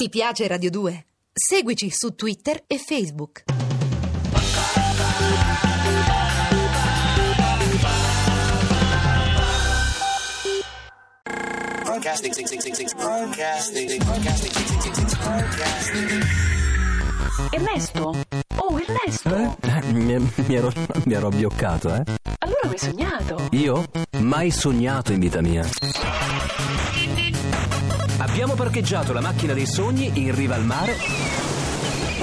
Ti piace Radio 2? Seguici su Twitter e Facebook. Podcasting, podcasting, podcasting, podcasting. Ernesto? Oh, Ernesto! Eh? Mi, mi ero, mi ero abbioccato, eh? Allora mi hai sognato? Io? Mai sognato in vita mia. Abbiamo parcheggiato la macchina dei sogni in riva al mare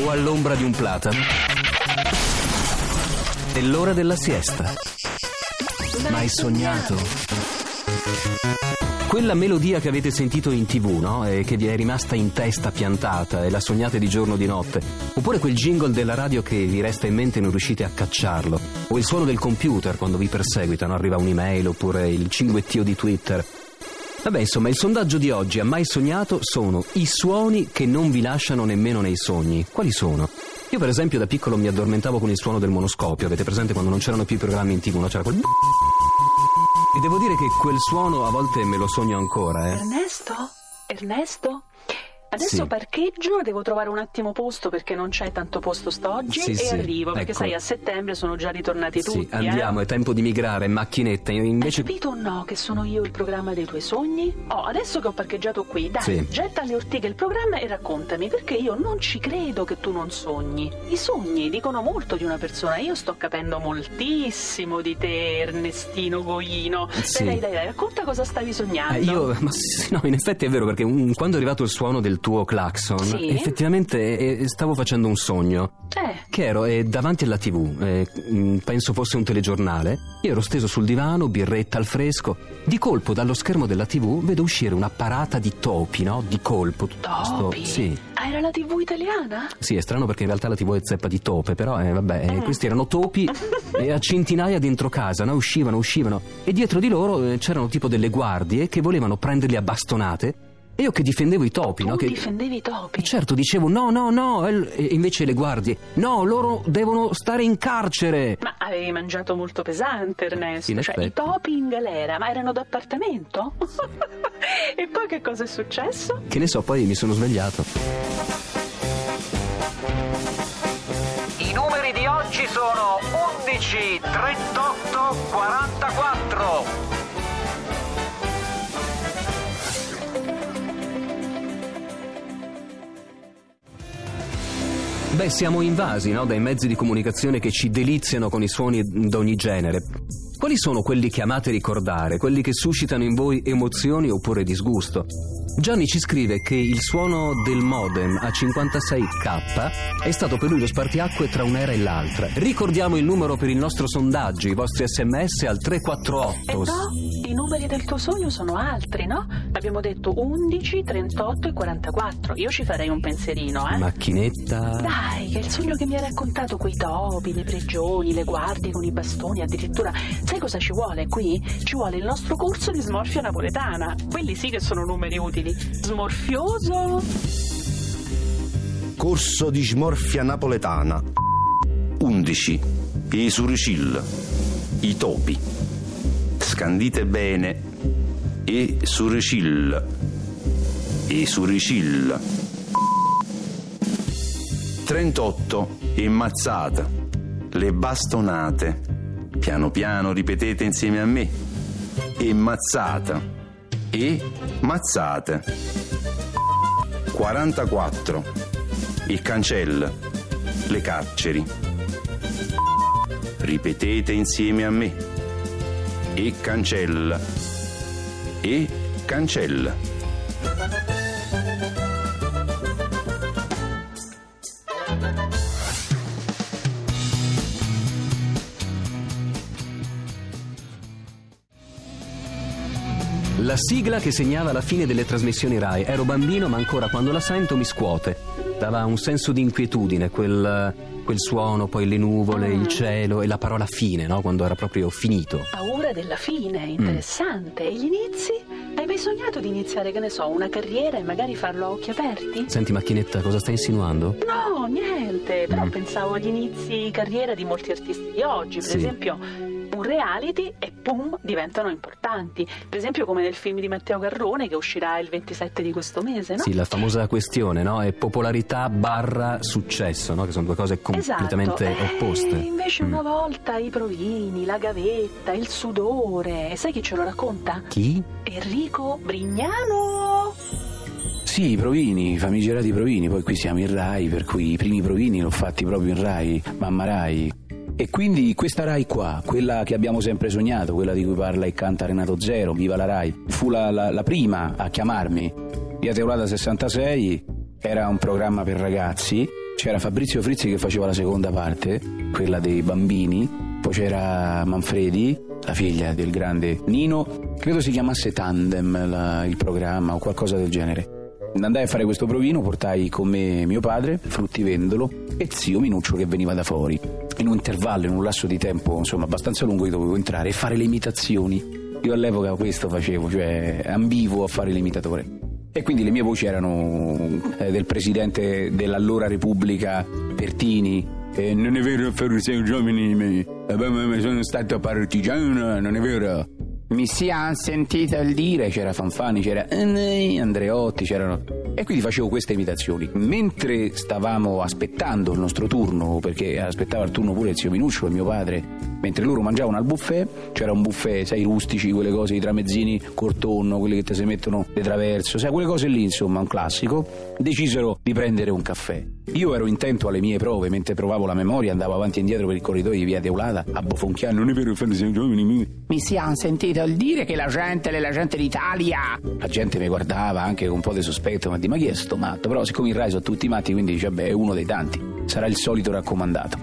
o all'ombra di un platano. È l'ora della siesta. Mai sognato? Quella melodia che avete sentito in tv, no? E che vi è rimasta in testa piantata e la sognate di giorno o di notte. Oppure quel jingle della radio che vi resta in mente e non riuscite a cacciarlo. O il suono del computer quando vi perseguitano, arriva un'email oppure il cinguettio di Twitter. Vabbè, insomma, il sondaggio di oggi, ha mai sognato, sono i suoni che non vi lasciano nemmeno nei sogni. Quali sono? Io per esempio da piccolo mi addormentavo con il suono del monoscopio, avete presente quando non c'erano più i programmi in tv, no? C'era quel... E devo dire che quel suono a volte me lo sogno ancora, eh. Ernesto? Ernesto? Adesso Sì. parcheggio, devo trovare un attimo posto perché non c'è tanto posto st'oggi Sì, e sì, arrivo perché ecco. sai a settembre sono già ritornati tutti. Sì, andiamo, eh? è tempo di migrare, macchinetta. Io Hai invece... capito o no che sono io il programma dei tuoi sogni? Oh, adesso che ho parcheggiato qui, dai, getta alle ortiche il programma e raccontami perché io non ci credo che tu non sogni. I sogni dicono molto di una persona. Io sto capendo moltissimo di te, Ernestino Goino. Sì. Dai, dai, dai, racconta cosa stavi sognando. Eh, io, ma sì, no, in effetti è vero perché mm, quando è arrivato il suono del tuo clacson, Sì? effettivamente eh, stavo facendo un sogno. Eh, Che ero eh, davanti alla tv, eh, mm, penso fosse un telegiornale. Io ero steso sul divano, birretta al fresco. Di colpo dallo schermo della tv vedo uscire una parata di topi, no? Di colpo. tutto topi? Sì. Ah, era la TV italiana? Sì, è strano perché in realtà la TV è zeppa di tope, però eh, vabbè, eh, Eh. questi erano topi e a centinaia dentro casa, no? uscivano, uscivano e dietro di loro eh, c'erano tipo delle guardie che volevano prenderli a bastonate e io che difendevo i topi, Tu no? Che... difendevi i topi? E certo, dicevo no, no, no, e invece le guardie, no, loro devono stare in carcere. Ma avevi mangiato molto pesante, Ernesto. Sì, in cioè, i effetti. topi in galera, ma erano d'appartamento? e poi che cosa è successo? Che ne so, poi mi sono svegliato. I numeri di oggi sono 11, 38, 44. Beh, siamo invasi no, dai mezzi di comunicazione che ci deliziano con i suoni d'ogni genere. Quali sono quelli che amate ricordare, quelli che suscitano in voi emozioni oppure disgusto? Gianni ci scrive che il suono del modem a 56k è stato per lui lo spartiacque tra un'era e l'altra. Ricordiamo il numero per il nostro sondaggio, i vostri sms al E 348. Numeri del tuo sogno sono altri, no? Abbiamo detto 11, 38 e 44. Io ci farei un pensierino, eh? Macchinetta. Dai, che è il sogno che mi hai raccontato quei topi, le prigioni, le guardie con i bastoni, addirittura. Sai cosa ci vuole qui? Ci vuole il nostro corso di smorfia napoletana. Quelli sì che sono numeri utili. Smorfioso. Corso di smorfia napoletana. 11. I suricil. I topi. Scandite bene. E suricil. E suricil. 38. E mazzata. Le bastonate. Piano piano ripetete insieme a me. E mazzata. E mazzate. 44. Il cancello. Le carceri. Ripetete insieme a me. E cancella. E cancella. La sigla che segnava la fine delle trasmissioni Rai. Ero bambino, ma ancora quando la sento mi scuote. Dava un senso di inquietudine, quel, quel suono, poi le nuvole, il cielo e la parola fine, no? Quando era proprio finito. Paura della fine, interessante. E gli inizi? Hai mai sognato di iniziare, che ne so, una carriera e magari farlo a occhi aperti? Senti, macchinetta, cosa stai insinuando? No, niente, però Mm. pensavo agli inizi carriera di molti artisti di oggi, per Sì. esempio reality e pum, diventano importanti. Per esempio come nel film di Matteo Garrone che uscirà il 27 di questo mese, no? Sì, la famosa questione, no? È popolarità barra successo, no? Che sono due cose completamente esatto. opposte. E invece Mm. una volta i provini, la gavetta, il sudore. E sai chi ce lo racconta? Chi? Enrico Brignano. Sì, i provini, i famigerati provini, poi qui siamo in Rai, per cui i primi provini l'ho fatti proprio in Rai, mamma Rai. E quindi questa Rai qua, quella che abbiamo sempre sognato, quella di cui parla e canta Renato Zero, viva la Rai, fu la, la- la prima a chiamarmi. Via Teolata 66 era un programma per ragazzi, c'era Fabrizio Frizzi che faceva la seconda parte, quella dei bambini, poi c'era Manfredi, la figlia del grande Nino, credo si chiamasse Tandem la- il programma o qualcosa del genere. Andai a fare questo provino, portai con me mio padre, fruttivendolo, e zio Minuccio che veniva da fuori. In un intervallo, in un lasso di tempo insomma abbastanza lungo, io dovevo entrare e fare le imitazioni. Io all'epoca questo facevo, cioè ambivo a fare l'imitatore. E quindi le mie voci erano eh, del presidente dell'allora Repubblica Pertini. Eh, non è vero, giovani, mi- eh, sono stato partigiano, non è vero? Mi si ha sentito il dire, c'era Fanfani, c'era eh, Andreotti, c'erano... E quindi facevo queste imitazioni. Mentre stavamo aspettando il nostro turno, perché aspettava il turno pure il zio Minuccio e mio padre, mentre loro mangiavano al buffet, c'era un buffet, sai, rustici, quelle cose, i tramezzini cortonno, quelli che ti si mettono le traverso, sai, quelle cose lì, insomma, un classico, decisero di prendere un caffè. Io ero intento alle mie prove, mentre provavo la memoria, andavo avanti e indietro per il corridoio di via Teulata a bofonchiare, non è vero, mi... si hanno sentito il dire che la gente è la gente d'Italia. La gente mi guardava anche con un po' di sospetto, ma di ma chi è sto matto? Però siccome in Rai sono tutti matti, quindi dice, beh, è uno dei tanti, sarà il solito raccomandato.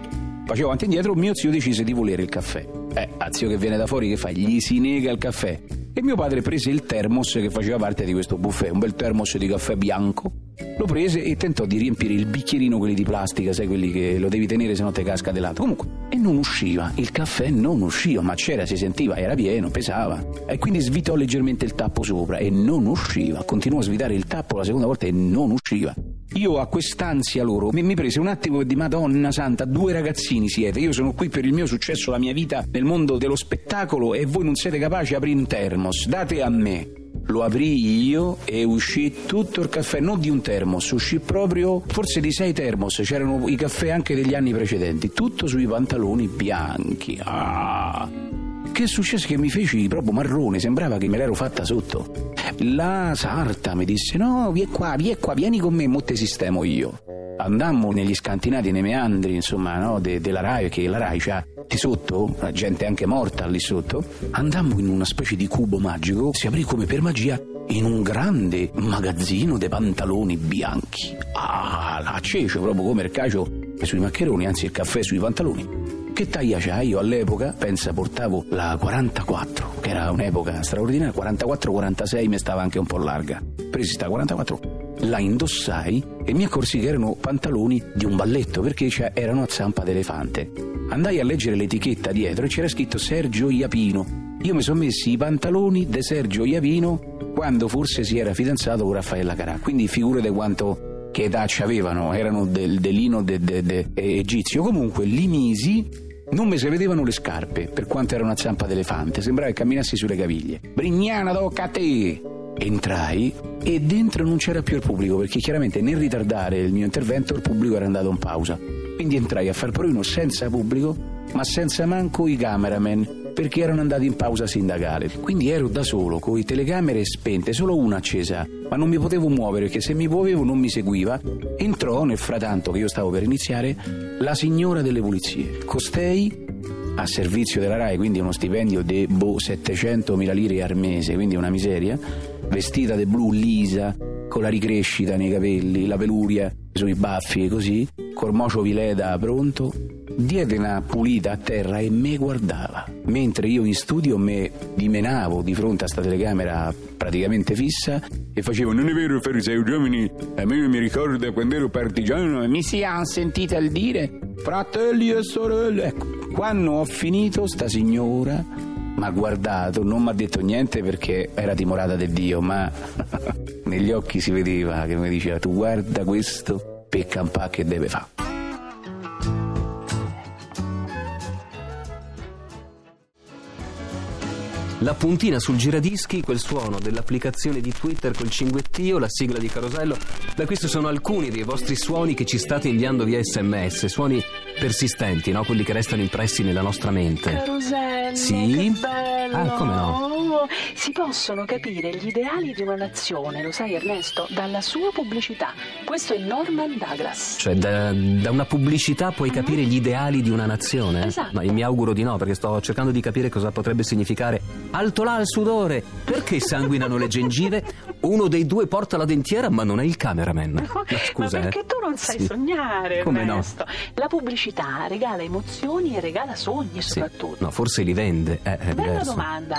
Facevo avanti e indietro, mio zio decise di volere il caffè. Eh, a zio che viene da fuori che fa? Gli si nega il caffè. E mio padre prese il termos che faceva parte di questo buffet, un bel termos di caffè bianco. Lo prese e tentò di riempire il bicchierino, quelli di plastica, sai, quelli che lo devi tenere se no te casca di lato. Comunque, e non usciva, il caffè non usciva, ma c'era, si sentiva, era pieno, pesava. E quindi svitò leggermente il tappo sopra e non usciva. Continuò a svitare il tappo la seconda volta e non usciva. Io a quest'ansia loro mi, mi prese un attimo di Madonna Santa, due ragazzini siete, io sono qui per il mio successo, la mia vita nel mondo dello spettacolo e voi non siete capaci di aprire un termos, date a me. Lo aprì io e uscì tutto il caffè, non di un termos, uscì proprio forse di sei termos, c'erano i caffè anche degli anni precedenti, tutto sui pantaloni bianchi. Ah! Che successe che mi feci proprio marrone, sembrava che me l'ero fatta sotto. La sarta mi disse: No, vieni qua, vieni qua, vieni con me, mo te sistemo io. Andammo negli scantinati, nei meandri, insomma, no, de- della Rai, perché la Rai c'ha di sotto, gente anche morta lì sotto. Andammo in una specie di cubo magico, si aprì come per magia in un grande magazzino dei pantaloni bianchi. Ah, cecio, proprio come il cacio sui maccheroni, anzi il caffè sui pantaloni. Che taglia c'ha? Io all'epoca, pensa, portavo la 44, che era un'epoca straordinaria, 44-46 mi stava anche un po' larga. Presi sta 44, la indossai e mi accorsi che erano pantaloni di un balletto, perché erano a zampa d'elefante. Andai a leggere l'etichetta dietro e c'era scritto Sergio Iapino. Io mi sono messi i pantaloni di Sergio Iapino quando forse si era fidanzato con Raffaella Carà, quindi figurate quanto che età avevano, erano del, dell'ino de, de- de- eh, egizio. Comunque li misi, non mi si vedevano le scarpe, per quanto era una zampa d'elefante, sembrava che camminassi sulle caviglie. Brignana, tocca a te! Entrai e dentro non c'era più il pubblico, perché chiaramente nel ritardare il mio intervento il pubblico era andato in pausa. Quindi entrai a far provino senza pubblico, ma senza manco i cameraman, perché erano andati in pausa sindacale. Quindi ero da solo, con le telecamere spente, solo una accesa, ma non mi potevo muovere perché se mi muovevo non mi seguiva. Entrò nel frattanto che io stavo per iniziare la signora delle pulizie. Costei a servizio della RAI, quindi uno stipendio di boh, 700.000 lire al mese, quindi una miseria, vestita di blu lisa, con la ricrescita nei capelli, la peluria sui baffi e così, col mocio vileda pronto, diede una pulita a terra e me guardava, mentre io in studio me dimenavo di fronte a sta telecamera praticamente fissa e facevo non è vero fariseo giovani a me mi ricorda quando ero partigiano e mi si ha sentito il dire fratelli e sorelle ecco quando ho finito sta signora mi ha guardato non mi ha detto niente perché era timorata del Dio ma negli occhi si vedeva che mi diceva tu guarda questo per campà che deve fare La puntina sul giradischi, quel suono dell'applicazione di Twitter col cinguettio, la sigla di Carosello. Beh, questi sono alcuni dei vostri suoni che ci state inviando via sms, suoni persistenti, no? Quelli che restano impressi nella nostra mente. Carosello, Sì? che bello! Ah, come no? Si possono capire gli ideali di una nazione, lo sai Ernesto, dalla sua pubblicità. Questo è Norman Douglas. Cioè, da, da una pubblicità puoi capire gli ideali di una nazione? Esatto. Ma io mi auguro di no, perché sto cercando di capire cosa potrebbe significare. Alto là il sudore! Perché sanguinano le gengive? Uno dei due porta la dentiera, ma non è il cameraman. Ma scusa, Ma perché eh. tu non sai Sì. sognare, Come no? Ernesto? La pubblicità regala emozioni e regala sogni Sì. soprattutto. No, forse li vende. Eh, è Bella diverso. domanda.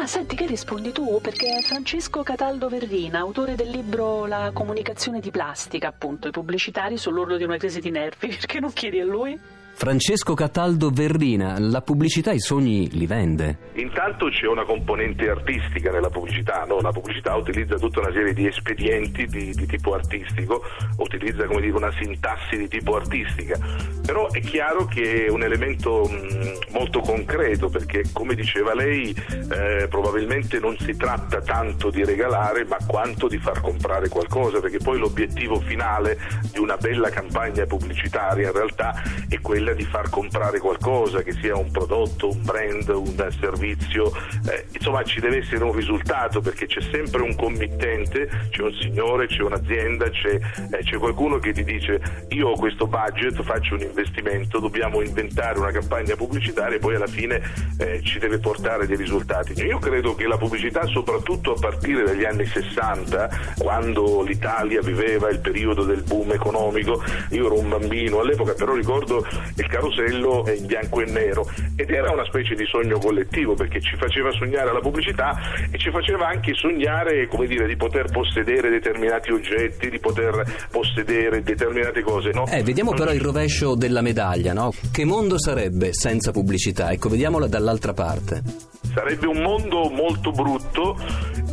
Ah, senti, che rispondi tu? Perché Francesco Cataldo Verrina, autore del libro La comunicazione di plastica, appunto, i pubblicitari sull'orlo di una crisi di nervi, perché non chiedi a lui? Francesco Cataldo Verrina, la pubblicità i sogni li vende. Intanto c'è una componente artistica nella pubblicità, no? la pubblicità utilizza tutta una serie di espedienti di, di tipo artistico, utilizza come dire, una sintassi di tipo artistica, però è chiaro che è un elemento mh, molto concreto perché come diceva lei eh, probabilmente non si tratta tanto di regalare ma quanto di far comprare qualcosa perché poi l'obiettivo finale di una bella campagna pubblicitaria in realtà è quella di far comprare qualcosa, che sia un prodotto, un brand, un servizio, eh, insomma ci deve essere un risultato perché c'è sempre un committente, c'è un signore, c'è un'azienda, c'è, eh, c'è qualcuno che ti dice io ho questo budget, faccio un investimento, dobbiamo inventare una campagna pubblicitaria e poi alla fine eh, ci deve portare dei risultati. Io credo che la pubblicità, soprattutto a partire dagli anni 60, quando l'Italia viveva il periodo del boom economico, io ero un bambino all'epoca, però ricordo il carosello in bianco e nero ed era una specie di sogno collettivo perché ci faceva sognare la pubblicità e ci faceva anche sognare, come dire, di poter possedere determinati oggetti, di poter possedere determinate cose, no? Eh, vediamo Non però il rovescio della medaglia, no? Che mondo sarebbe senza pubblicità? Ecco, vediamola dall'altra parte. Sarebbe un mondo molto brutto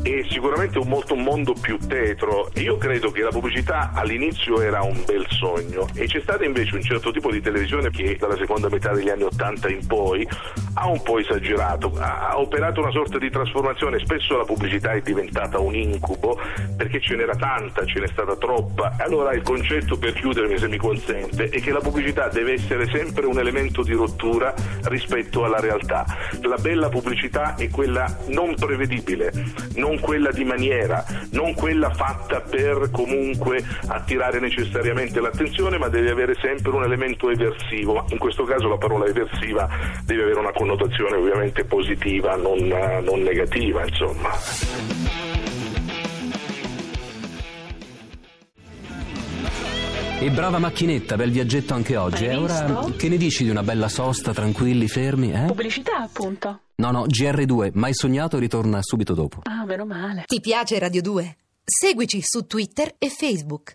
e sicuramente un, molto, un mondo più tetro. Io credo che la pubblicità all'inizio era un bel sogno e c'è stato invece un certo tipo di televisione che dalla seconda metà degli anni Ottanta in poi ha un po' esagerato, ha operato una sorta di trasformazione. Spesso la pubblicità è diventata un incubo perché ce n'era tanta, ce n'è stata troppa. Allora il concetto per chiudermi, se mi consente, è che la pubblicità deve essere sempre un elemento di rottura rispetto alla realtà. La bella pubblicità è quella non prevedibile, non quella di maniera, non quella fatta per comunque attirare necessariamente l'attenzione, ma deve avere sempre un elemento eversivo. In questo caso la parola eversiva deve avere una connotazione ovviamente positiva, non, non negativa, insomma. E brava macchinetta, bel viaggetto anche oggi. Hai E ora visto? che ne dici di una bella sosta, tranquilli, fermi, eh? Pubblicità, appunto. No, no, GR2, mai sognato, ritorna subito dopo. Ah, meno male. Ti piace Radio 2? Seguici su Twitter e Facebook.